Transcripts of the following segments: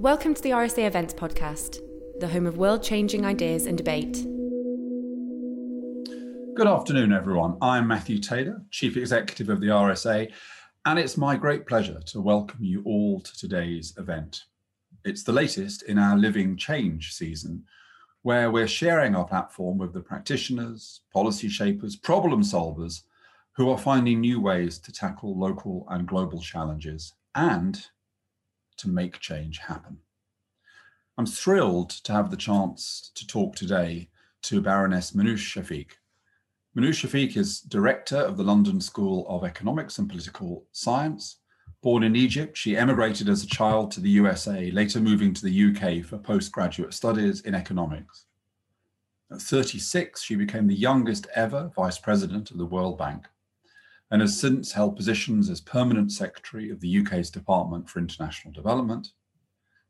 Welcome to the RSA Events Podcast, the home of world changing ideas and debate. Good afternoon, everyone. I'm Matthew Taylor, Chief Executive of the RSA, and it's my great pleasure to welcome you all to today's event. It's the latest in our Living Change season, where we're sharing our platform with the practitioners, policy shapers, problem solvers who are finding new ways to tackle local and global challenges and to make change happen. I'm thrilled to have the chance to talk today to Baroness Minouche Shafik. Minouche Shafik is director of the London School of Economics and Political Science. Born in Egypt, she emigrated as a child to the USA, later moving to the UK for postgraduate studies in economics. At 36, she became the youngest ever vice president of the World Bank and has since held positions as Permanent Secretary of the UK's Department for International Development,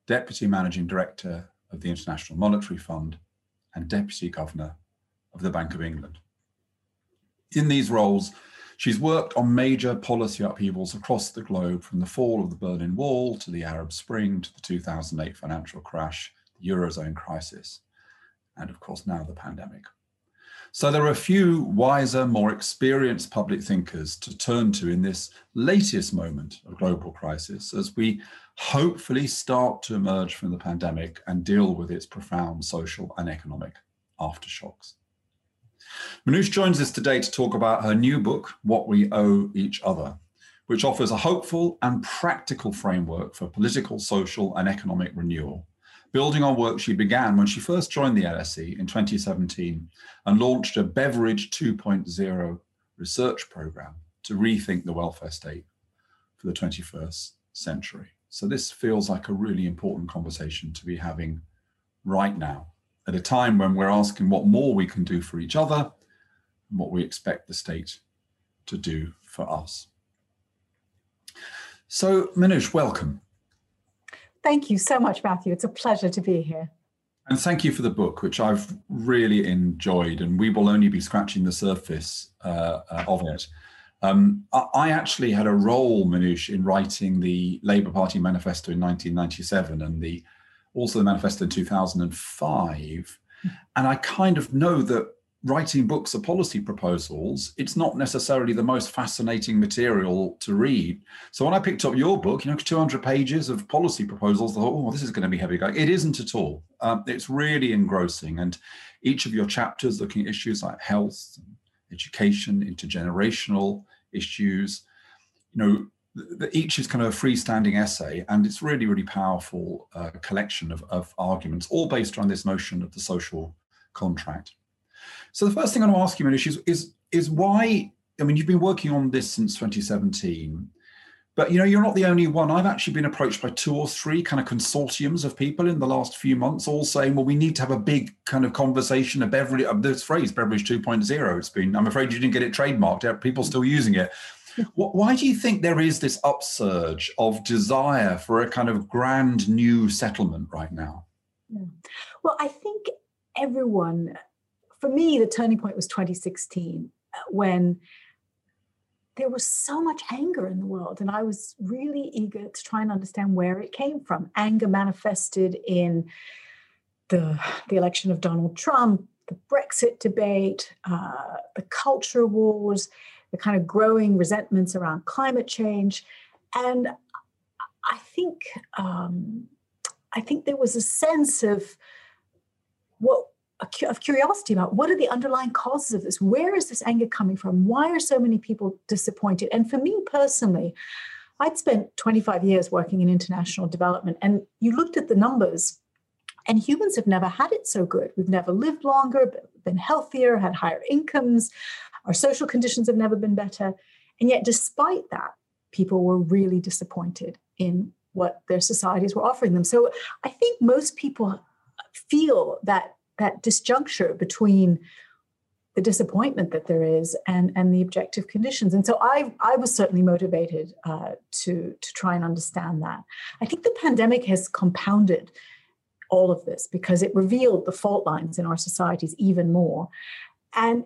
Deputy Managing Director of the International Monetary Fund, and Deputy Governor of the Bank of England. In these roles, she's worked on major policy upheavals across the globe from the fall of the Berlin Wall to the Arab Spring to the 2008 financial crash, the Eurozone crisis, and of course now the pandemic. So there are a few wiser, more experienced public thinkers to turn to in this latest moment of global crisis as we hopefully start to emerge from the pandemic and deal with its profound social and economic aftershocks. Minouche joins us today to talk about her new book, What We Owe Each Other, which offers a hopeful and practical framework for political, social, and economic renewal building on work she began when she first joined the LSE in 2017 and launched a Beveridge 2.0 research program to rethink the welfare state for the 21st century. So, this feels like a really important conversation to be having right now at a time when we're asking what more we can do for each other and what we expect the state to do for us. So, Minouche, welcome. Thank you so much, Matthew. It's a pleasure to be here. And thank you for the book, which I've really enjoyed, and we will only be scratching the surface uh, uh, of it. Um, I actually had a role, Minouche, in writing the Labour Party manifesto in 1997 and the also the manifesto in 2005. Hmm. And I kind of know that writing books or policy proposals, it's not necessarily the most fascinating material to read. So when I picked up your book, you know, 200 pages of policy proposals, I thought, oh, this is going to be heavy. It isn't at all. Um, it's really engrossing. And each of your chapters looking at issues like health, education, intergenerational issues, you know, the, each is kind of a freestanding essay, and it's really, really powerful uh, collection of, of arguments, all based on this notion of the social contract. So the first thing I want to ask you, Minouche, is, is, is why, I mean, you've been working on this since 2017, but you know, you're not the only one. I've actually been approached by two or three kind of consortiums of people in the last few months, all saying, well, we need to have a big kind of conversation, of this phrase, Beveridge 2.0. It's been, I'm afraid you didn't get it trademarked. People still using it. Why do you think there is this upsurge of desire for a kind of grand new settlement right now? Yeah. Well, I think everyone for me, the turning point was 2016 uh, when there was so much anger in the world. And I was really eager to try and understand where it came from. Anger manifested in the, the election of Donald Trump, the Brexit debate, uh, the culture wars, the kind of growing resentments around climate change. And I think um, I think there was a sense of what of curiosity about what are the underlying causes of this? Where is this anger coming from? Why are so many people disappointed? And for me personally, I'd spent 25 years working in international development, and you looked at the numbers, and humans have never had it so good. We've never lived longer, been healthier, had higher incomes. Our social conditions have never been better. And yet, despite that, people were really disappointed in what their societies were offering them. So I think most people feel that that disjuncture between the disappointment that there is and and the objective conditions. And so i i was certainly motivated uh, to to try and understand that. I think the pandemic has compounded all of this because it revealed the fault lines in our societies even more. And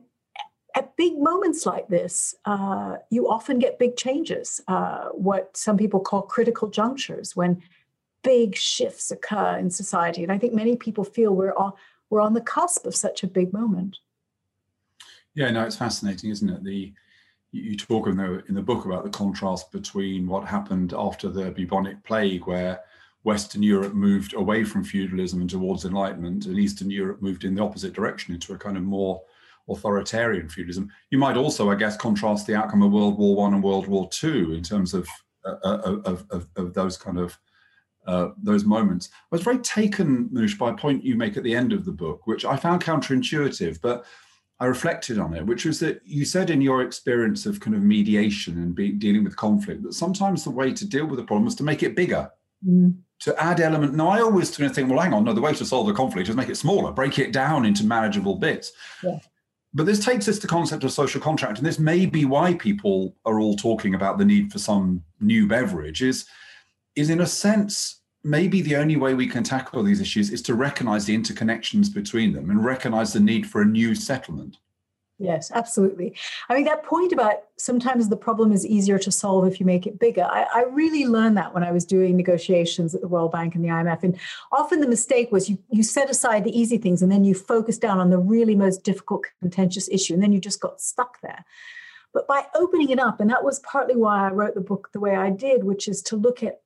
at big moments like this, uh, you often get big changes, uh, what some people call critical junctures, when big shifts occur in society. And I think many people feel we're on, we're on the cusp of such a big moment. Yeah, no, it's fascinating, isn't it? The you talk in the in the book about the contrast between what happened after the bubonic plague, where Western Europe moved away from feudalism and towards enlightenment, and Eastern Europe moved in the opposite direction into a kind of more authoritarian feudalism. You might also, I guess, contrast the outcome of World War One and World War Two in terms of uh, uh of, of, of, those kind of uh, those moments. I was very taken, Minouche, by a point you make at the end of the book, which I found counterintuitive, but I reflected on it, which was that you said in your experience of kind of mediation and be, dealing with conflict that sometimes the way to deal with the problem is to make it bigger. Mm. To add element. Now, I always kind of think, well, hang on, no, the way to solve the conflict is make it smaller, break it down into manageable bits. Yeah. But this takes us to the concept of social contract, and this may be why people are all talking about the need for some new Beveridge. Is is in a sense maybe the only way we can tackle these issues is to recognize the interconnections between them and recognize the need for a new settlement. Yes, absolutely. I mean, that point about sometimes the problem is easier to solve if you make it bigger. I, I, really learned that when I was doing negotiations at the World Bank and the IMF. And often the mistake was you, you set aside the easy things and then you focus down on the really most difficult, contentious issue. And then you just got stuck there. But by opening it up, and that was partly why I wrote the book the way I did, which is to look at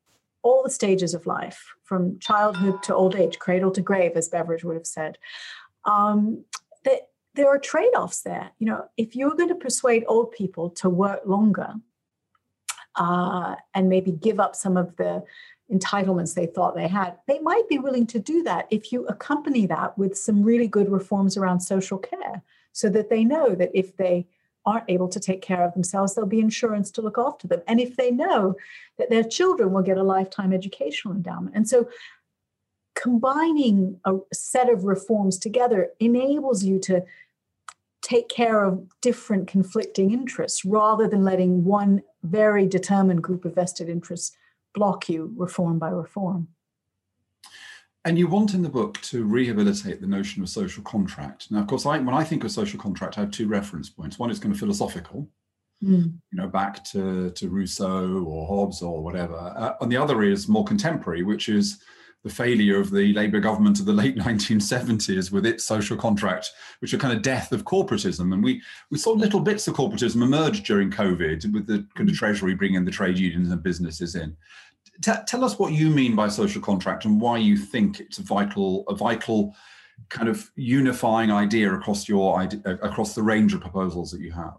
all the stages of life, from childhood to old age, cradle to grave, as Beveridge would have said. Um, that there are trade-offs there. You know, if you're going to persuade old people to work longer uh, and maybe give up some of the entitlements they thought they had, they might be willing to do that if you accompany that with some really good reforms around social care, so that they know that if they aren't able to take care of themselves, there'll be insurance to look after them. And if they know that their children will get a lifetime educational endowment. And so combining a set of reforms together enables you to take care of different conflicting interests rather than letting one very determined group of vested interests block you reform by reform. And you want in the book to rehabilitate the notion of social contract. Now, of course, I, when I think of social contract, I have two reference points. One is kind of philosophical, mm. you know, back to, to Rousseau or Hobbes or whatever. Uh, and the other is more contemporary, which is the failure of the Labour government of the late 1970s with its social contract, which are kind of death of corporatism. And we, we saw little bits of corporatism emerge during COVID with the kind of hmm. Treasury bringing the trade unions and businesses in. T- tell us what you mean by social contract and why you think it's a vital, a vital kind of unifying idea across your uh, across the range of proposals that you have.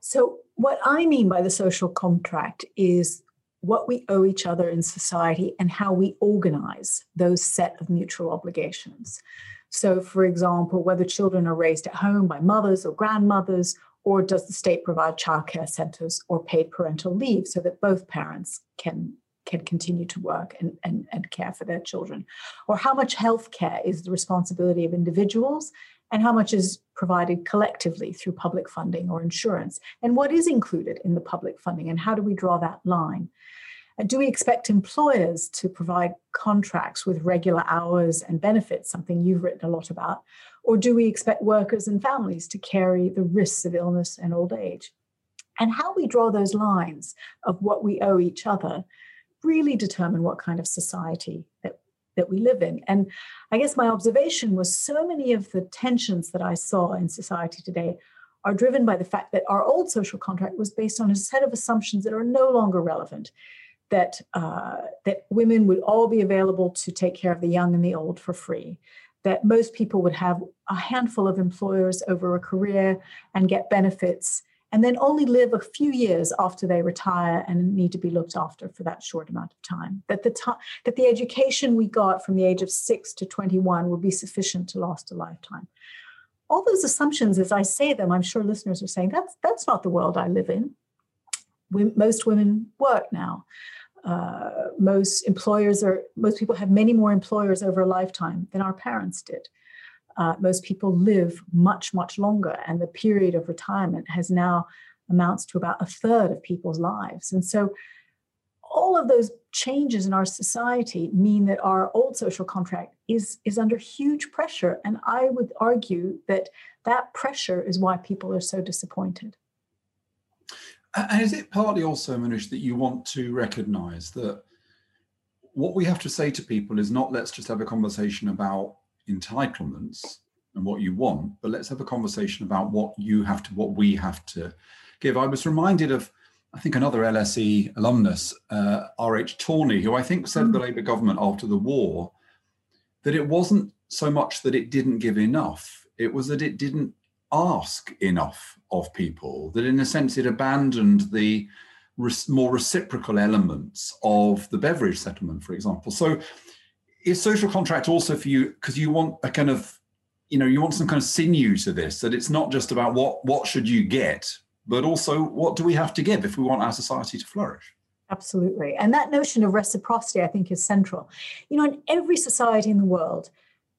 So, what I mean by the social contract is what we owe each other in society and how we organize those set of mutual obligations. So, for example, whether children are raised at home by mothers or grandmothers, or does the state provide childcare centers or paid parental leave so that both parents can can continue to work and, and, and care for their children? Or how much health care is the responsibility of individuals and how much is provided collectively through public funding or insurance? And what is included in the public funding and how do we draw that line? And do we expect employers to provide contracts with regular hours and benefits, something you've written a lot about? Or do we expect workers and families to carry the risks of illness and old age? And how we draw those lines of what we owe each other really determine what kind of society that, that we live in. And I guess my observation was so many of the tensions that I saw in society today are driven by the fact that our old social contract was based on a set of assumptions that are no longer relevant. That uh, that women would all be available to take care of the young and the old for free, that most people would have a handful of employers over a career and get benefits and then only live a few years after they retire and need to be looked after for that short amount of time. That the time that the education we got from the age of six to 21 would be sufficient to last a lifetime. All those assumptions, as I say them, I'm sure listeners are saying that's that's not the world I live in. We, most women work now. Uh, most employers are most people have many more employers over a lifetime than our parents did uh, most people live much, much longer. And the period of retirement has now amounts to about a third of people's lives. And so all of those changes in our society mean that our old social contract is, is under huge pressure. And I would argue that that pressure is why people are so disappointed. And is it partly also, Minouche, that you want to recognize that what we have to say to people is not let's just have a conversation about entitlements and what you want, but let's have a conversation about what you have to, what we have to give. I was reminded of, I think, another LSE alumnus, uh, R.H. Tawney, who I think said mm. the Labour government after the war that it wasn't so much that it didn't give enough, it was that it didn't ask enough of people, that in a sense it abandoned the more reciprocal elements of the Beveridge settlement, for example. So is social contract also for you because you want a kind of you know you want some kind of sinew to this that it's not just about what what should you get but also what do we have to give if we want our society to flourish? Absolutely. And that notion of reciprocity i think is central. You know in every society in the world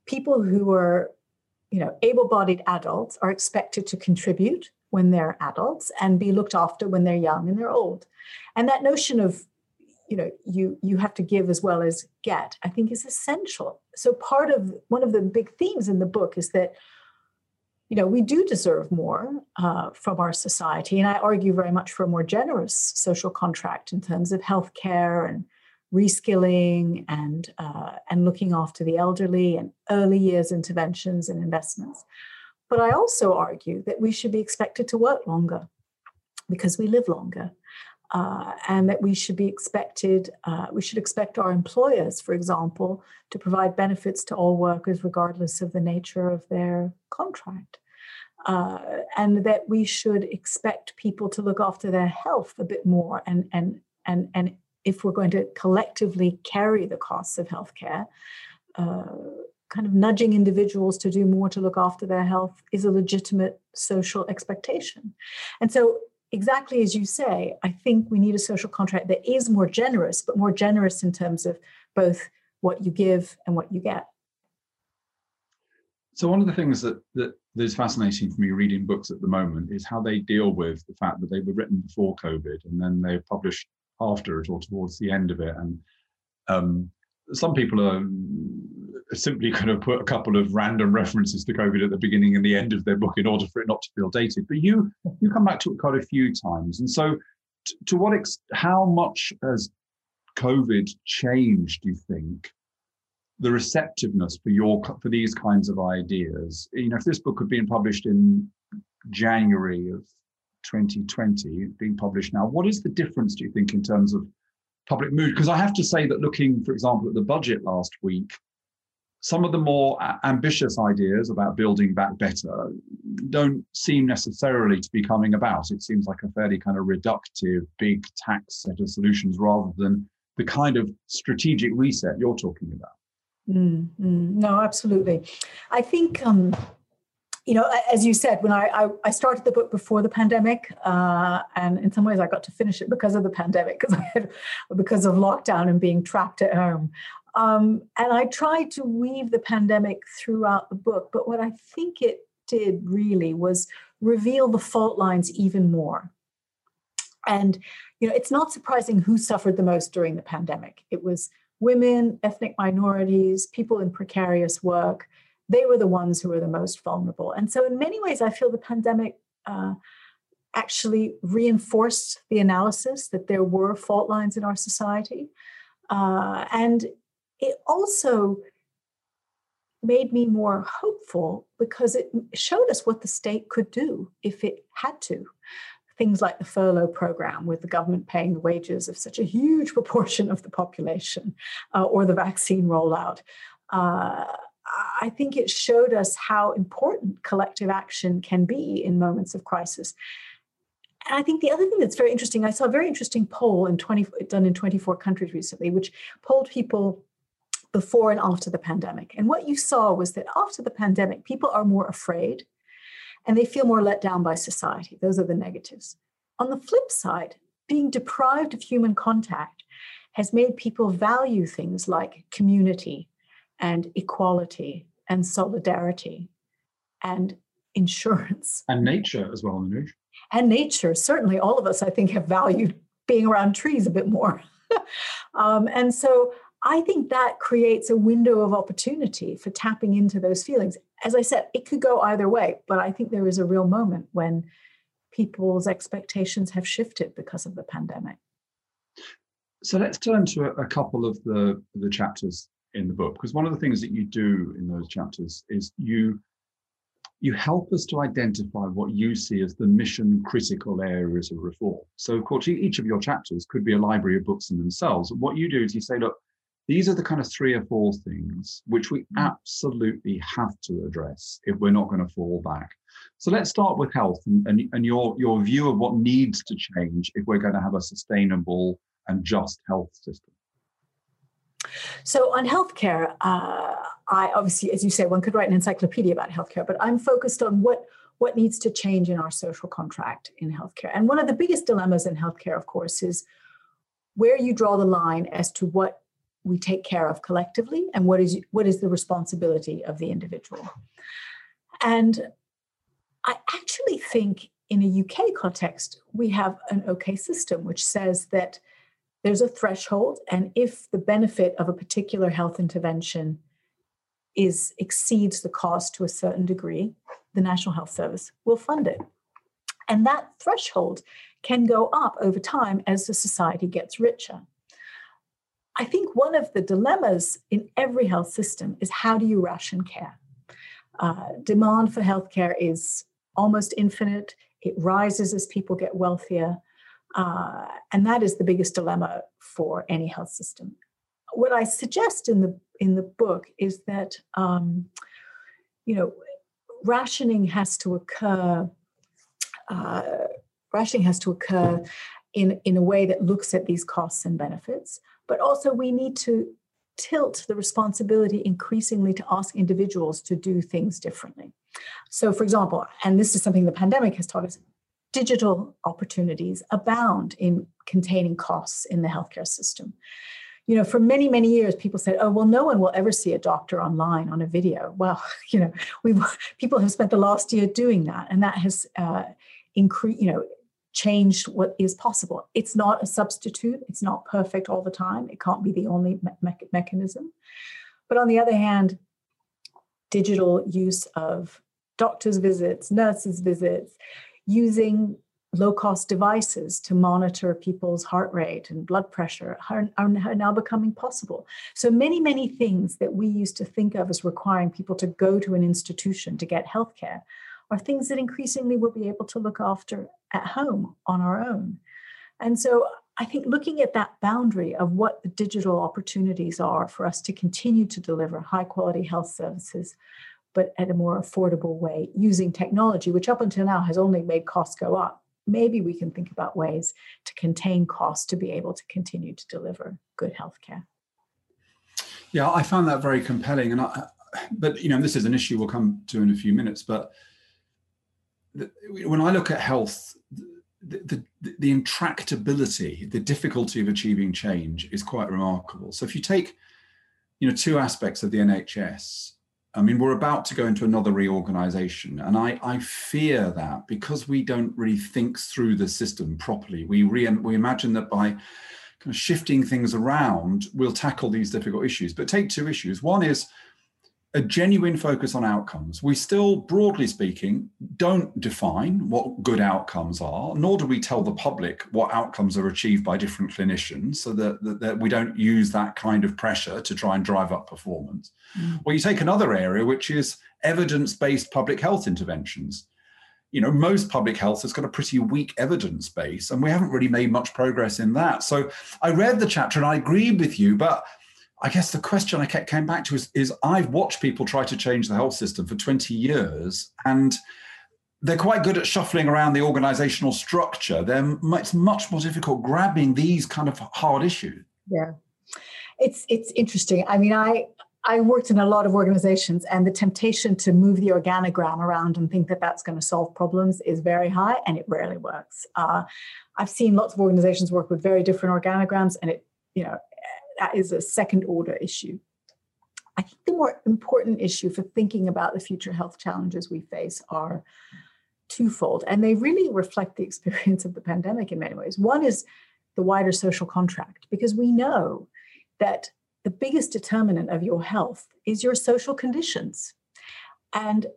people who are you know able-bodied adults are expected to contribute when they're adults and be looked after when they're young and they're old. And that notion of you know you you have to give as well as get i think is essential. So part of one of the big themes in the book is that you know we do deserve more uh, from our society. And i argue very much for a more generous social contract in terms of health care and reskilling and uh, and looking after the elderly and early years interventions and investments. But i also argue that we should be expected to work longer because we live longer uh, and that we should be expected, uh, we should expect our employers, for example, to provide benefits to all workers regardless of the nature of their contract. Uh, and that we should expect people to look after their health a bit more and and and and if we're going to collectively carry the costs of healthcare, uh, kind of nudging individuals to do more to look after their health is a legitimate social expectation. And so exactly as you say, I think we need a social contract that is more generous, but more generous in terms of both what you give and what you get. So one of the things that that is fascinating for me reading books at the moment is how they deal with the fact that they were written before COVID and then they published after it or towards the end of it. And um, some people are simply kind of put a couple of random references to COVID at the beginning and the end of their book in order for it not to feel dated. But you you come back to it quite a few times, and so t- to what ex- how much has COVID changed? Do you think the receptiveness for your for these kinds of ideas? You know, if this book had been published in January of 2020, being published now, what is the difference? Do you think in terms of public mood? Because I have to say that looking, for example, at the budget last week, some of the more ambitious ideas about building back better don't seem necessarily to be coming about. It seems like a fairly kind of reductive, big tax set of solutions rather than the kind of strategic reset you're talking about. Mm, mm, no, absolutely. I think, um, you know, as you said, when I, I, I, started the book before the pandemic, uh, and in some ways I got to finish it because of the pandemic, because because of lockdown and being trapped at home. Um, and I tried to weave the pandemic throughout the book, but what I think it did really was reveal the fault lines even more. And you know, it's not surprising who suffered the most during the pandemic. It was women, ethnic minorities, people in precarious work. They were the ones who were the most vulnerable. And so, in many ways, I feel the pandemic uh, actually reinforced the analysis that there were fault lines in our society. Uh, and it also made me more hopeful because it showed us what the state could do if it had to. Things like the furlough program, with the government paying the wages of such a huge proportion of the population, uh, or the vaccine rollout. Uh, I think it showed us how important collective action can be in moments of crisis. And I think the other thing that's very interesting, I saw a very interesting poll in 20, done in 24 countries recently, which polled people before and after the pandemic. And what you saw was that after the pandemic, people are more afraid and they feel more let down by society. Those are the negatives. On the flip side, being deprived of human contact has made people value things like community and equality and solidarity and insurance. And nature as well, Minouche. And nature. Certainly, all of us, I think, have valued being around trees a bit more. um, and so I think that creates a window of opportunity for tapping into those feelings. As I said, it could go either way, but I think there is a real moment when people's expectations have shifted because of the pandemic. So let's turn to a, couple of the, the chapters in the book, because one of the things that you do in those chapters is you you help us to identify what you see as the mission critical areas of reform. So, of course, each of your chapters could be a library of books in themselves. What you do is you say, look, these are the kind of three or four things which we mm. absolutely have to address if we're not going to fall back. So let's start with health and, and, and your, your view of what needs to change if we're going to have a sustainable and just health system. So on healthcare, uh, I obviously, as you say, one could write an encyclopedia about healthcare, but I'm focused on what what needs to change in our social contract in healthcare. And one of the biggest dilemmas in healthcare, of course, is where you draw the line as to what we take care of collectively and what is what is the responsibility of the individual. And I actually think in a UK context, we have an okay system which says that there's a threshold, and if the benefit of a particular health intervention is exceeds the cost to a certain degree, the National Health Service will fund it. And that threshold can go up over time as the society gets richer. I think one of the dilemmas in every health system is how do you ration care? Uh, demand for healthcare is almost infinite. It rises as people get wealthier. Uh, and that is the biggest dilemma for any health system. What I suggest in the in the book is that um, you know rationing has to occur. Uh, rationing has to occur in in a way that looks at these costs and benefits, but also we need to tilt the responsibility increasingly to ask individuals to do things differently. So, for example, and this is something the pandemic has taught us, digital opportunities abound in containing costs in the healthcare system. You know, for many, many years, people said, "Oh, well, no one will ever see a doctor online on a video." Well, you know, we people have spent the last year doing that, and that has uh, increased. You know, changed what is possible. It's not a substitute. It's not perfect all the time. It can't be the only me- mechanism. But on the other hand, digital use of doctors' visits, nurses' visits, using low cost devices to monitor people's heart rate and blood pressure are, are, now becoming possible. So many, many things that we used to think of as requiring people to go to an institution to get healthcare are things that increasingly we'll be able to look after at home on our own. And so I think looking at that boundary of what the digital opportunities are for us to continue to deliver high quality health services but at a more affordable way using technology, which up until now has only made costs go up. Maybe we can think about ways to contain costs to be able to continue to deliver good healthcare. Yeah, I found that very compelling, and I, but you know, this is an issue we'll come to in a few minutes. But when I look at health, the, the, the intractability, the difficulty of achieving change is quite remarkable. So if you take, you know, two aspects of the NHS, I mean, we're about to go into another reorganization. And I, I fear that because we don't really think through the system properly, we, re- we imagine that by kind of shifting things around, we'll tackle these difficult issues. But take two issues. One is a genuine focus on outcomes. We still, broadly speaking, don't define what good outcomes are, nor do we tell the public what outcomes are achieved by different clinicians so that, that, that we don't use that kind of pressure to try and drive up performance. Mm. Well, you take another area, which is evidence based public health interventions. You know, most public health has got a pretty weak evidence base, and we haven't really made much progress in that. So I read the chapter and I agreed with you, but I guess the question I kept came back to is, is I've watched people try to change the health system for 20 years and they're quite good at shuffling around the organizational structure. They're, it's much more difficult grabbing these kind of hard issues. Yeah. It's it's interesting. I mean, I I worked in a lot of organizations, and the temptation to move the organogram around and think that that's going to solve problems is very high, and it rarely works. Uh, I've seen lots of organizations work with very different organograms, and it you know that is a second order issue. I think the more important issue for thinking about the future health challenges we face are twofold, and they really reflect the experience of the pandemic in many ways. One is the wider social contract, because we know that the biggest determinant of your health is your social conditions and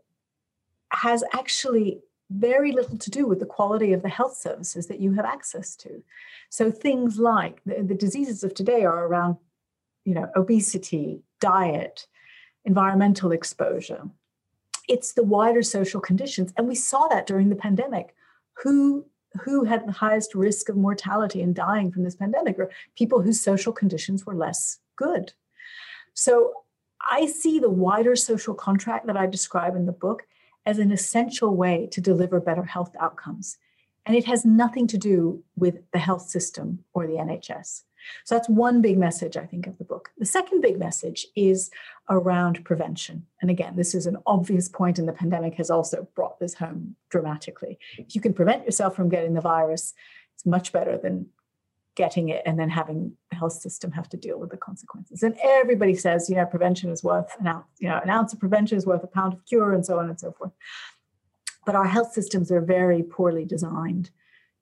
has actually very little to do with the quality of the health services that you have access to. So things like the, the diseases of today are around, you know, obesity, diet, environmental exposure. It's the wider social conditions. And we saw that during the pandemic. Who who had the highest risk of mortality and dying from this pandemic or people whose social conditions were less good. So I see the wider social contract that I describe in the book as an essential way to deliver better health outcomes. And it has nothing to do with the health system or the NHS. So that's one big message, I think, of the book. The second big message is around prevention. And again, this is an obvious point, and the pandemic has also brought this home dramatically. If you can prevent yourself from getting the virus, it's much better than getting it and then having the health system have to deal with the consequences. And everybody says, you know, prevention is worth an ounce, you know, an ounce of prevention is worth a pound of cure, and so on and so forth. But our health systems are very poorly designed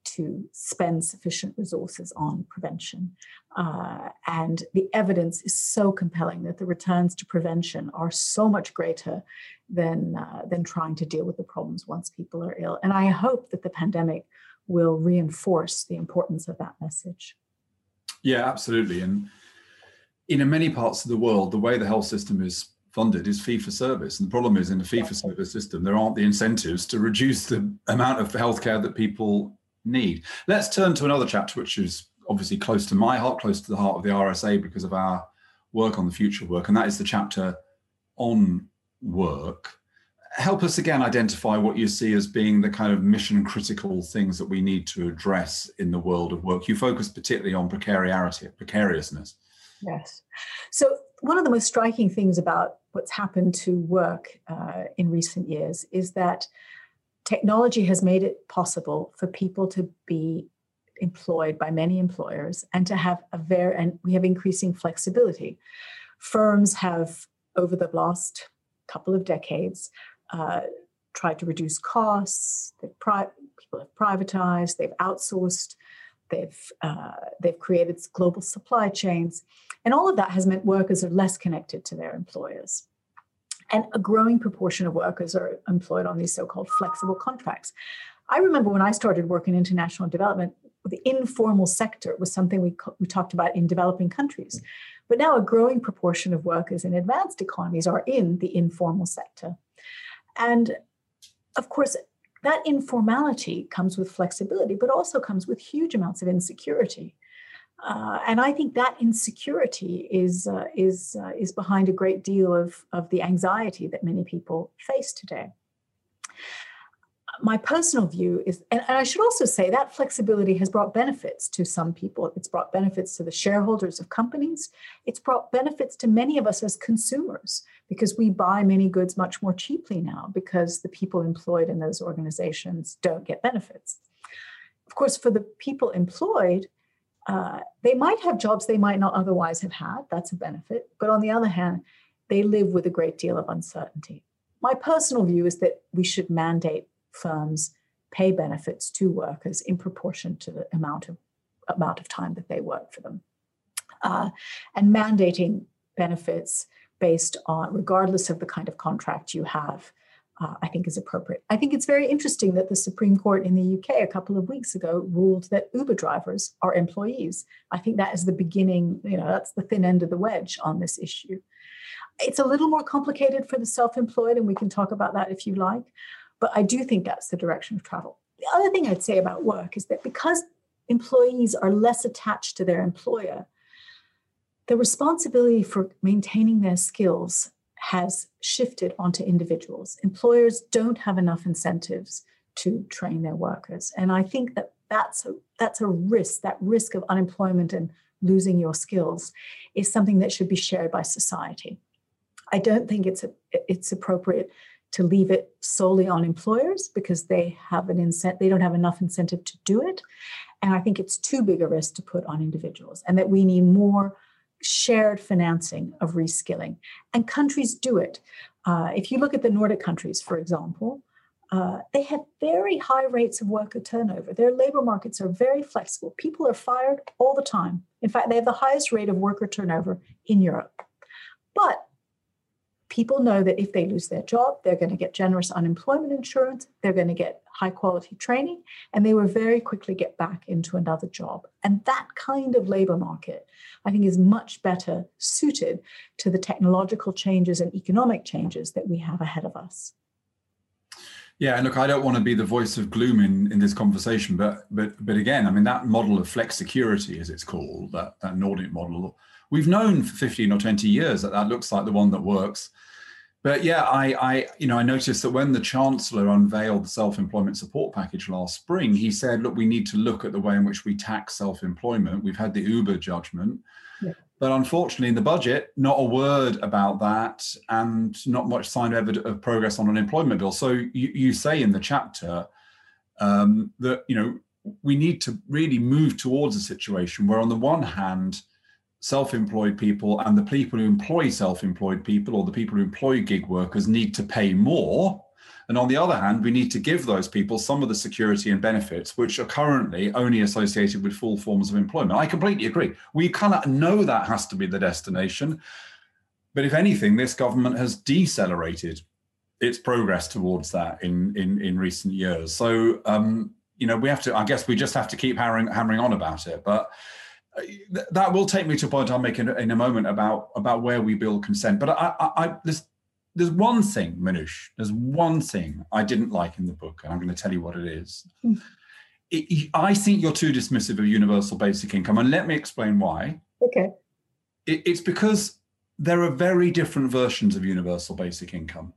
to spend sufficient resources on prevention. Uh, and the evidence is so compelling that the returns to prevention are so much greater than, uh, than trying to deal with the problems once people are ill. And I hope that the pandemic will reinforce the importance of that message. Yeah, absolutely. And in many parts of the world, the way the health system is funded is fee for service. And the problem is in the fee for service system, there aren't the incentives to reduce the amount of healthcare that people need. Let's turn to another chapter, which is obviously close to my heart, close to the heart of the RSA because of our work on the future work. And that is the chapter on work help us again identify what you see as being the kind of mission critical things that we need to address in the world of work. You focus particularly on precarity, precariousness. Yes. So, one of the most striking things about what's happened to work uh, in recent years is that technology has made it possible for people to be employed by many employers and to have a very, and we have increasing flexibility. Firms have, over the last couple of decades, uh, tried to reduce costs. They've pri- people have privatized. They've outsourced. They've uh, they've created global supply chains, and all of that has meant workers are less connected to their employers. And a growing proportion of workers are employed on these so-called flexible contracts. I remember when I started work in international development, the informal sector was something we, we talked about in developing countries. But now a growing proportion of workers in advanced economies are in the informal sector. And of course, that informality comes with flexibility, but also comes with huge amounts of insecurity. Uh, and I think that insecurity is uh, is uh, is behind a great deal of of the anxiety that many people face today my personal view is, and I should also say that flexibility has brought benefits to some people. It's brought benefits to the shareholders of companies. It's brought benefits to many of us as consumers because we buy many goods much more cheaply now because the people employed in those organizations don't get benefits. Of course, for the people employed, uh, they might have jobs they might not otherwise have had. That's a benefit. But on the other hand, they live with a great deal of uncertainty. My personal view is that we should mandate firms pay benefits to workers in proportion to the amount of amount of time that they work for them. Uh, and mandating benefits based on, regardless of the kind of contract you have, uh, I think is appropriate. I think it's very interesting that the Supreme Court in the UK a couple of weeks ago ruled that Uber drivers are employees. I think that is the beginning, you know, that's the thin end of the wedge on this issue. It's a little more complicated for the self employed, and we can talk about that if you like. But I do think that's the direction of travel. The other thing I'd say about work is that because employees are less attached to their employer, the responsibility for maintaining their skills has shifted onto individuals. Employers don't have enough incentives to train their workers. And I think that that's a, that's a risk, that risk of unemployment and losing your skills is something that should be shared by society. I don't think it's a, it's appropriate to leave it solely on employers because they have an incentive they don't have enough incentive to do it and i think it's too big a risk to put on individuals and that we need more shared financing of reskilling and countries do it uh, if you look at the nordic countries for example uh, they have very high rates of worker turnover. Their labor markets are very flexible. People are fired all the time. In fact, they have the highest rate of worker turnover in Europe. But people know that if they lose their job, they're going to get generous unemployment insurance, they're going to get high quality training, and they will very quickly get back into another job. And that kind of labor market, I think, is much better suited to the technological changes and economic changes that we have ahead of us. Yeah, and look, I don't want to be the voice of gloom in, in this conversation, but but but again, I mean that model of flexicurity, as it's called, that, that Nordic model, we've known for 15 or 20 years that that looks like the one that works. But yeah, I, I, you know, I noticed that when the chancellor unveiled the self-employment support package last spring, he said, "Look, we need to look at the way in which we tax self-employment. We've had the Uber judgment, yeah. but unfortunately, in the budget, not a word about that, and not much sign of, of progress on an employment bill." So you, you say in the chapter um, that you know we need to really move towards a situation where, on the one hand, self-employed people and the people who employ self-employed people or the people who employ gig workers need to pay more. And on the other hand we need to give those people some of the security and benefits which are currently only associated with full forms of employment. I completely agree. We cannot know that has to be the destination. But if anything this government has decelerated its progress towards that in in, in recent years. So um, you know we have to i guess we just have to keep hammering hammering on about it. But that will take me to a point I'll make in, in, a moment about about where we build consent. But I, I, I, there's there's one thing, Minouche. There's one thing I didn't like in the book, and I'm going to tell you what it is. Mm. It, I think you're too dismissive of universal basic income, and let me explain why. Okay. It, it's because there are very different versions of universal basic income.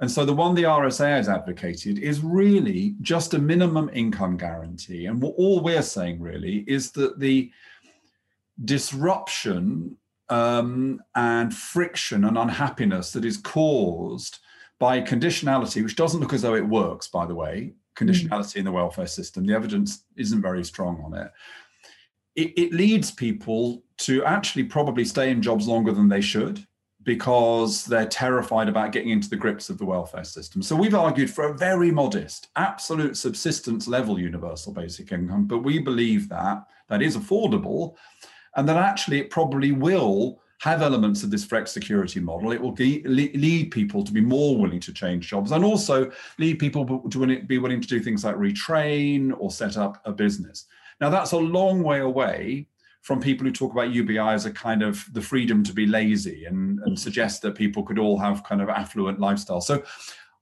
And so the one the RSA has advocated is really just a minimum income guarantee. And what all we're saying really is that the disruption um, and friction and unhappiness that is caused by conditionality, which doesn't look as though it works, by the way, conditionality in the welfare system. The evidence isn't very strong on it. it. It leads people to actually probably stay in jobs longer than they should because they're terrified about getting into the grips of the welfare system. So we've argued for a very modest, absolute subsistence level universal basic income, but we believe that that is affordable and that actually it probably will have elements of this flexicurity model. It will lead people to be more willing to change jobs and also lead people to be willing to do things like retrain or set up a business. Now, that's a long way away from people who talk about UBI as a kind of the freedom to be lazy and, and suggest that people could all have kind of affluent lifestyles. So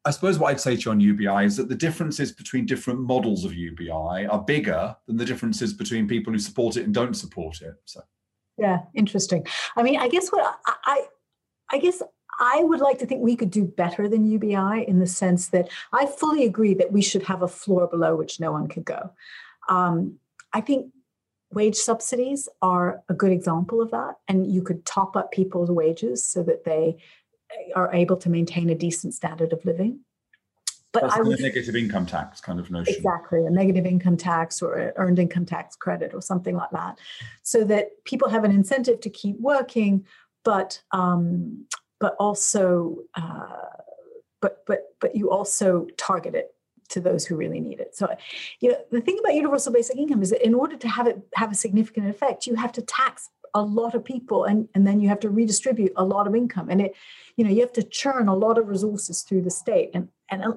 I suppose what I'd say to you on UBI is that the differences between different models of UBI are bigger than the differences between people who support it and don't support it. So, yeah, interesting. I mean, I guess what I, I, guess I would like to think we could do better than UBI in the sense that I fully agree that we should have a floor below which no one could go. Um, I think wage subsidies are a good example of that, and you could top up people's wages so that they are able to maintain a decent standard of living. But That's I would, negative income tax kind of notion. Exactly, a negative income tax or an earned income tax credit or something like that, so that people have an incentive to keep working, but um, but also uh, but but but you also target it to those who really need it. So, you know, the thing about universal basic income is that in order to have it have a significant effect, you have to tax a lot of people and, and then you have to redistribute a lot of income and it you know you have to churn a lot of resources through the state and and uh,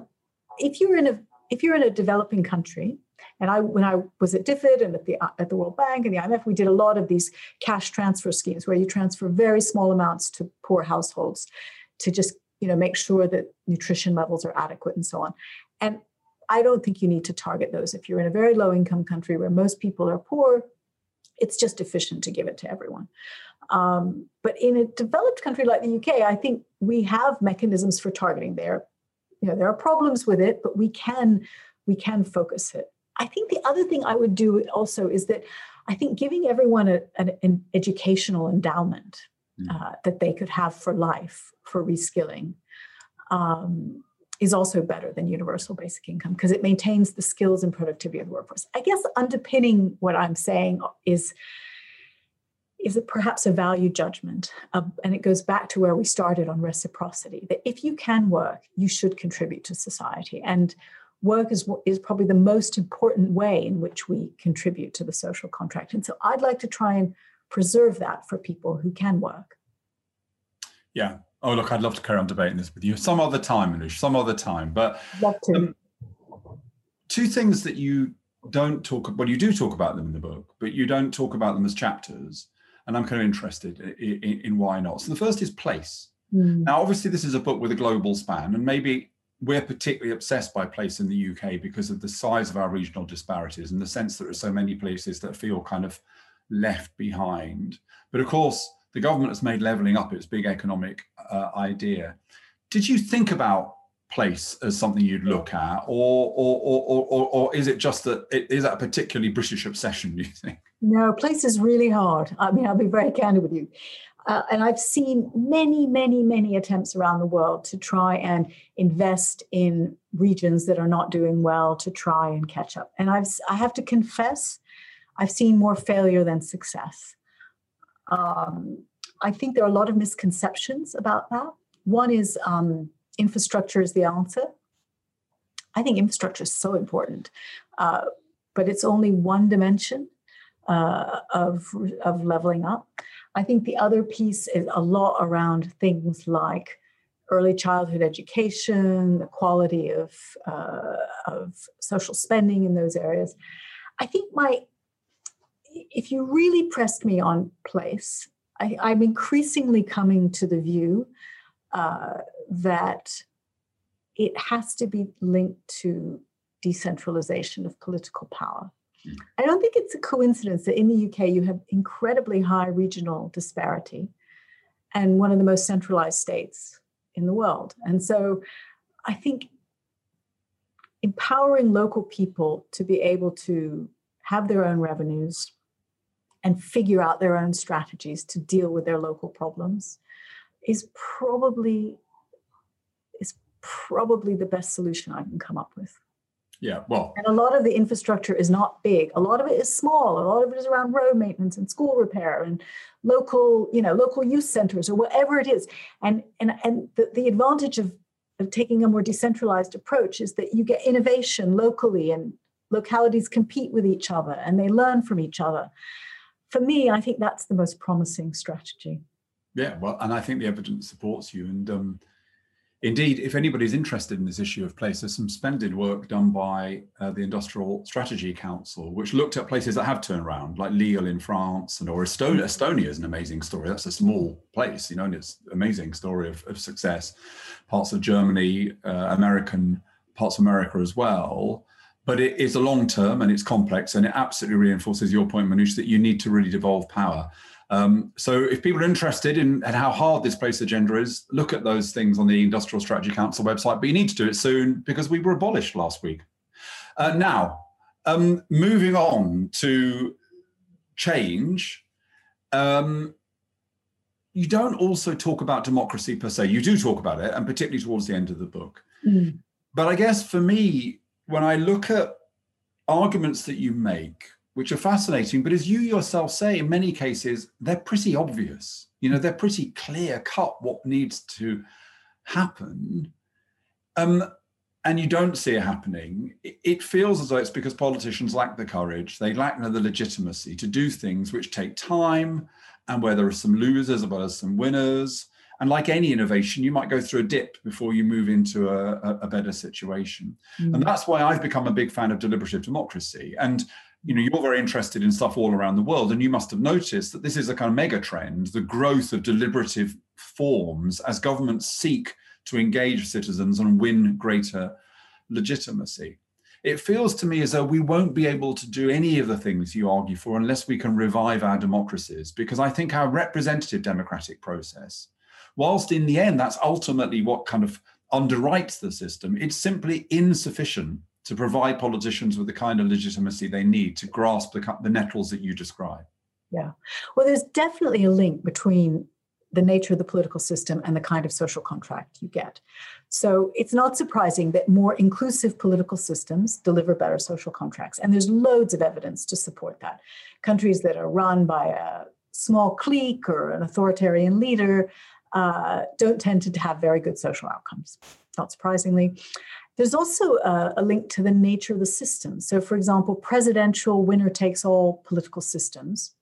if you're in a if you're in a developing country and I, when I was at DFID and at the at the World Bank and the IMF, we did a lot of these cash transfer schemes where you transfer very small amounts to poor households to just you know make sure that nutrition levels are adequate and so on. And I don't think you need to target those if you're in a very low income country where most people are poor it's just efficient to give it to everyone. Um, but in a developed country like the UK, I think we have mechanisms for targeting there. You know, there are problems with it, but we can we can focus it. I think the other thing I would do also is that I think giving everyone a, an, an, educational endowment mm. uh, that they could have for life for reskilling um, is also better than universal basic income because it maintains the skills and productivity of the workforce. I guess underpinning what I'm saying is is it perhaps a value judgment uh, and it goes back to where we started on reciprocity that if you can work you should contribute to society. And work is, is probably the most important way in which we contribute to the social contract. And so i'd like to try and preserve that for people who can work. Yeah Oh, look, I'd love to carry on debating this with you some other time, Minouche, some other time. But. Um, two things that you don't talk about, well you do talk about them in the book but you don't talk about them as chapters and i'm kind of interested in, in, in why not so the first is place mm. now obviously this is a book with a global span and maybe we're particularly obsessed by place in the uk because of the size of our regional disparities and the sense that there are so many places that feel kind of left behind but of course the government has made levelling up its big economic uh, idea did you think about place as something you'd look at, or or or or, or is it just that it is that a particularly British obsession? Do you think? No, place is really hard. I mean, I'll be very candid with you. Uh, and I've seen many, many, many attempts around the world to try and invest in regions that are not doing well to try and catch up. And I've, I have to confess, I've seen more failure than success. Um, I think there are a lot of misconceptions about that. One is um, infrastructure is the answer. I think infrastructure is so important, uh, but it's only one dimension uh, of, of leveling up. I think the other piece is a lot around things like early childhood education, the quality of, uh, of social spending in those areas. I think my, if you really pressed me on place, I, am increasingly coming to the view uh, that it has to be linked to decentralization of political power. Mm. I don't think it's a coincidence that in the UK you have incredibly high regional disparity and one of the most centralized states in the world. And so I think empowering local people to be able to have their own revenues and figure out their own strategies to deal with their local problems is probably is probably the best solution I can come up with. Yeah, well, and a lot of the infrastructure is not big. A lot of it is small. A lot of it is around road maintenance and school repair and local, you know, local youth centers or whatever it is. And and and the, the advantage of of taking a more decentralized approach is that you get innovation locally and localities compete with each other and they learn from each other. For me, I think that's the most promising strategy. Yeah, well, and I think the evidence supports you. And um, indeed, if anybody's interested in this issue of place, there's some splendid work done by uh, the Industrial Strategy Council, which looked at places that have turned around, like Lille in France, and or Estonia. Estonia is an amazing story. That's a small place, you know, and it's amazing story of, of success. Parts of Germany, uh, American parts of America as well but it is a long term and it's complex and it absolutely reinforces your point Minouche that you need to really devolve power um, so if people are interested in, in, how hard this place agenda is, look at those things on the Industrial Strategy Council website. But you need to do it soon because we were abolished last week. Uh, now, um, moving on to change. Um, you don't also talk about democracy per se. You do talk about it, and particularly towards the end of the book. Mm. But I guess for me, when I look at arguments that you make which are fascinating. But as you yourself say, in many cases, they're pretty obvious. You know, they're pretty clear cut what needs to happen. Um, and you don't see it happening, it feels as though it's because politicians lack the courage, they lack the legitimacy to do things which take time and where there are some losers as well as some winners. And like any innovation, you might go through a dip before you move into a, a better situation. Mm. And that's why I've become a big fan of deliberative democracy. And you know you're very interested in stuff all around the world and you must have noticed that this is a kind of mega trend the growth of deliberative forms as governments seek to engage citizens and win greater legitimacy it feels to me as though we won't be able to do any of the things you argue for unless we can revive our democracies because i think our representative democratic process whilst in the end that's ultimately what kind of underwrites the system it's simply insufficient to provide politicians with the kind of legitimacy they need to grasp the, the nettles that you describe. Yeah. Well, there's definitely a link between the nature of the political system and the kind of social contract you get. So it's not surprising that more inclusive political systems deliver better social contracts. And there's loads of evidence to support that. Countries that are run by a small clique or an authoritarian leader uh, don't tend to have very good social outcomes, not surprisingly. There's also a, a, link to the nature of the system. So, for example, presidential winner takes all political systems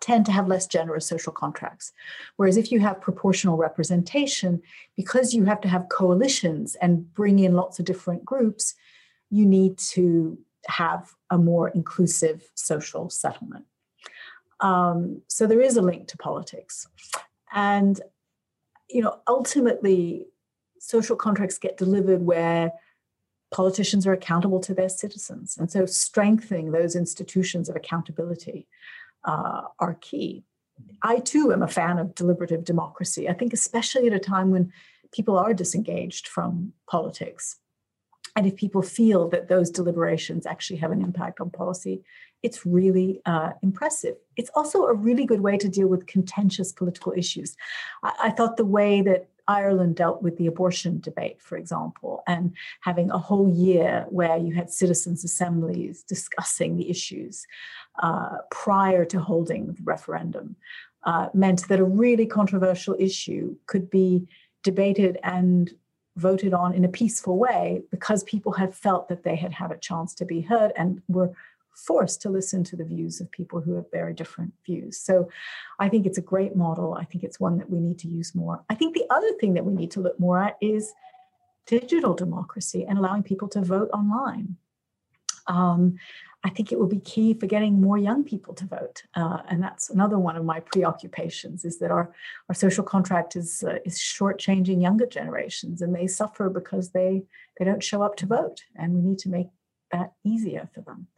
tend to have less generous social contracts. Whereas if you have proportional representation, because you have to have coalitions and bring in lots of different groups, you need to have a more inclusive social settlement. Um, so there is a link to politics. And, you know, ultimately, social contracts get delivered where politicians are accountable to their citizens. And so strengthening those institutions of accountability uh, are key. I too am a fan of deliberative democracy. I think, especially at a time when people are disengaged from politics. And if people feel that those deliberations actually have an impact on policy, it's really uh, impressive. It's also a really good way to deal with contentious political issues. I, I thought the way that Ireland dealt with the abortion debate, for example, and having a whole year where you had citizens' assemblies discussing the issues uh, prior to holding the referendum, uh, meant that a really controversial issue could be debated and voted on in a peaceful way because people had felt that they had had a chance to be heard and were forced to listen to the views of people who have very different views. So I think it's a great model. I think it's one that we need to use more. I think the other thing that we need to look more at is digital democracy and allowing people to vote online. Um, I think it will be key for getting more young people to vote, uh, and that's another one of my preoccupations. Is that our our social contract is uh, is shortchanging younger generations, and they suffer because they they don't show up to vote, and we need to make that easier for them.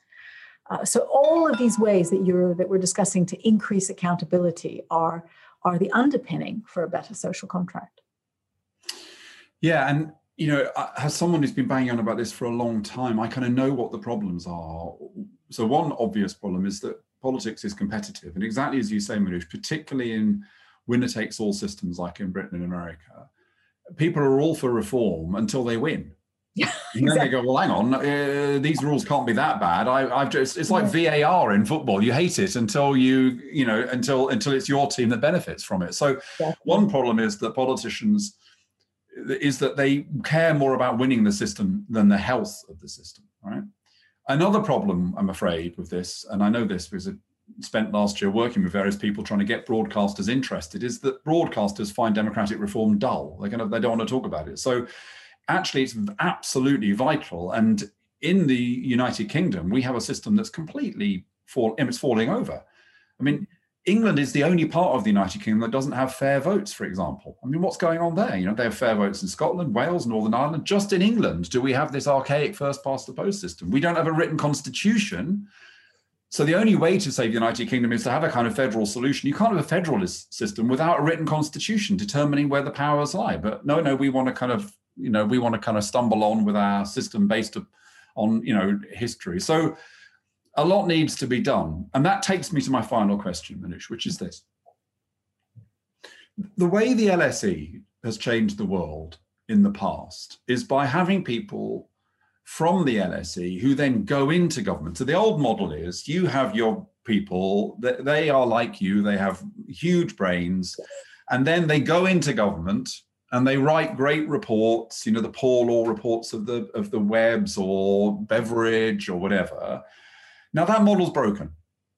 Uh, so all of these ways that you're that we're discussing to increase accountability are are the underpinning for a better social contract. Yeah, and you know, as someone who's been banging on about this for a long time, I kind of know what the problems are. So one obvious problem is that politics is competitive, and exactly as you say, Minouche, particularly in winner takes all systems like in Britain and America, people are all for reform until they win. Yeah, and then they go, well, hang on, uh, these rules can't be that bad. I, have just, it's like. VAR in football. You hate it until you, you know, until until it's your team that benefits from it. So one problem is that politicians is that they care more about winning the system than the health of the system. Right. Another problem, I'm afraid, with this, and I know this because I spent last year working with various people trying to get broadcasters interested, is that broadcasters find democratic reform dull. They kind of they don't want to talk about it. So actually it's absolutely vital. And in the United Kingdom, we have a system that's completely fall, it's falling over. I mean, England is the only part of the United Kingdom that doesn't have fair votes, for example. I mean, what's going on there? You know, they have fair votes in Scotland, Wales, Northern Ireland. Just in England, do we have this archaic first past the post system? We don't have a written constitution. So the only way to save the United Kingdom is to have a kind of federal solution. You can't have a federalist system without a written constitution determining where the powers lie. But no, no, we want to kind of you know we want to kind of stumble on with our system based on you know history so a lot needs to be done. And that takes me to my final question Minouche, which is this. The way the lse has changed the world in the past is by having people from the lse who then go into government. So the old model is you have your people they are like you they have huge brains and then they go into government and they write great reports you know the poor law reports of the of the Webbs or beveridge or whatever now that model's broken.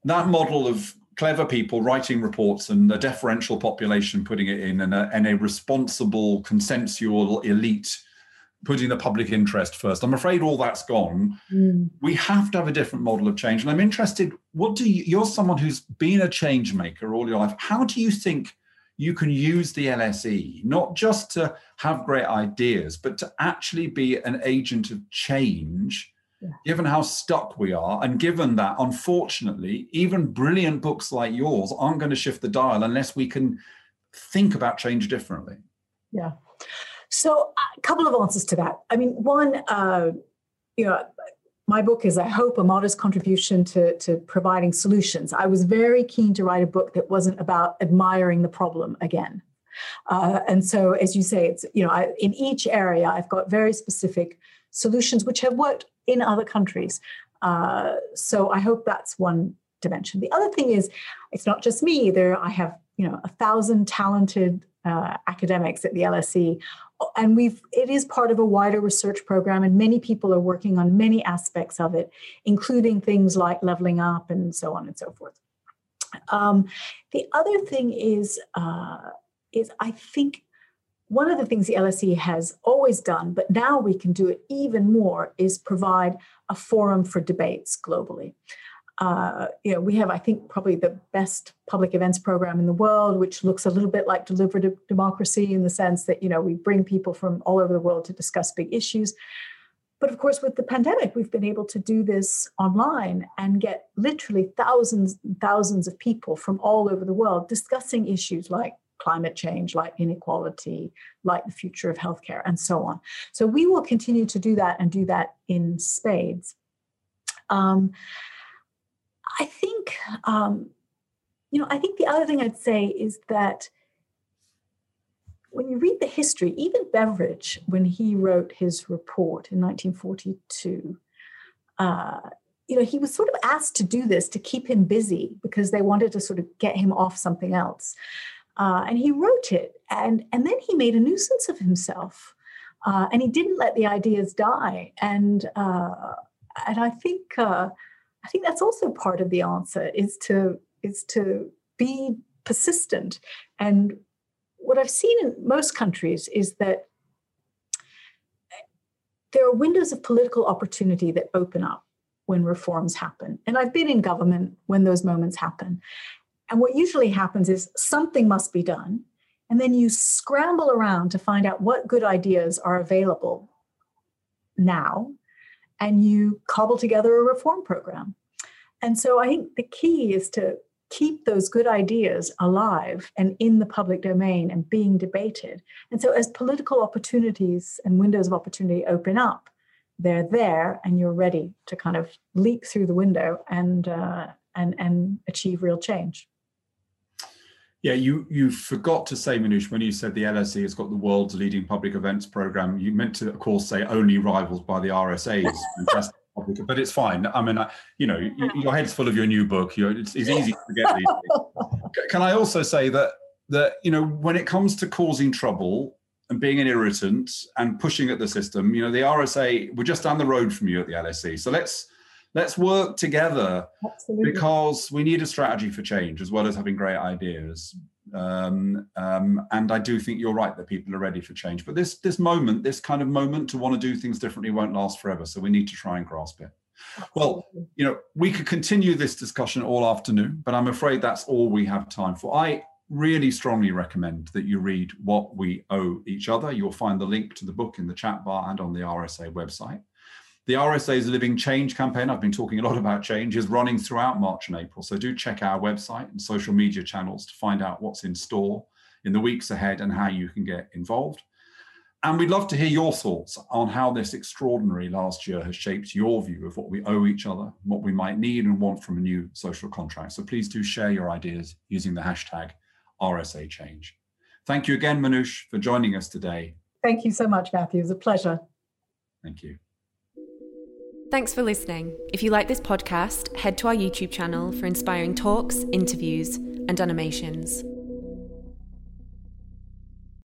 That model of clever people writing reports and a deferential population putting it in and a, and a responsible consensual elite putting the public interest first. I'm afraid all that's gone. Mm. we have to have a different model of change. And i'm interested what do you you're someone who's been a change maker all your life. How do you think you can use the LSE not just to have great ideas, but to actually be an agent of change, given how stuck we are. And given that, unfortunately, even brilliant books like yours aren't going to shift the dial unless we can think about change differently. Yeah. So, a couple of answers to that. I mean, one, uh, you know, my book is, I hope, a modest contribution to, to providing solutions. I was very keen to write a book that wasn't about admiring the problem again. Uh, and so, as you say, it's, you know, I, in each area, I've got very specific solutions which have worked in other countries. Uh, so I hope that's one dimension. The other thing is, it's not just me. There, I have, you know, a thousand talented uh, academics at the LSE and we've it is part of a wider research program and many people are working on many aspects of it including things like leveling up and so on and so forth Um, the other thing is, uh, is I think one of the things the LSE has always done, but now we can do it even more, is provide a forum for debates globally. Uh, you know, we have, I think, probably the best public events program in the world, which looks a little bit like deliberative democracy in the sense that, you know, we bring people from all over the world to discuss big issues. But of course, with the pandemic, we've been able to do this online and get literally thousands and thousands of people from all over the world discussing issues like climate change, like inequality, like the future of healthcare, and so on. So we will continue to do that and do that in spades. Um, I think, um, you know, I think the other thing I'd say is that when you read the history, even Beveridge, when he wrote his report in 1942, uh, you know, he was sort of asked to do this to keep him busy because they wanted to sort of get him off something else. Uh, and he wrote it, and and then he made a nuisance of himself, uh, and he didn't let the ideas die. And uh, and I think uh, I think that's also part of the answer is to is to be persistent and what I've seen in most countries is that there are windows of political opportunity that open up when reforms happen. And I've been in government when those moments happen. And what usually happens is something must be done. And then you scramble around to find out what good ideas are available now. And you cobble together a reform program. And so I think the key is to keep those good ideas alive and in the public domain and being debated. And so, as political opportunities and windows of opportunity open up, they're there, and you're ready to kind of leap through the window and uh, and and achieve real change. Yeah, you you forgot to say, Minouche, when you said the LSE has got the world's leading public events program. You meant to, of course, say only rivals by the RSA's. but it's fine. I mean, I, you know, your head's full of your new book. You're, it's, it's easy to forget these things. Can I also say that that you know when it comes to causing trouble and being an irritant and pushing at the system, you know, the RSA we're just down the road from you at the LSE. So let's let's work together Absolutely. because we need a strategy for change as well as having great ideas. Um, um, and I do think you're right that people are ready for change. But this this moment, this kind of moment to want to do things differently, won't last forever. So we need to try and grasp it. Well, you know, we could continue this discussion all afternoon, but I'm afraid that's all we have time for. I really strongly recommend that you read What We Owe Each Other. You'll find the link to the book in the chat bar and on the RSA website. The RSA's Living Change campaign, I've been talking a lot about change, is running throughout March and April. So do check our website and social media channels to find out what's in store in the weeks ahead and how you can get involved. And we'd love to hear your thoughts on how this extraordinary last year has shaped your view of what we owe each other, what we might need and want from a new social contract. So please do share your ideas using the hashtag RSA Change. Thank you again, Minouche, for joining us today. Thank you so much, Matthew. It was a pleasure. Thank you. Thanks for listening. If you like this podcast, head to our YouTube channel for inspiring talks, interviews, and animations.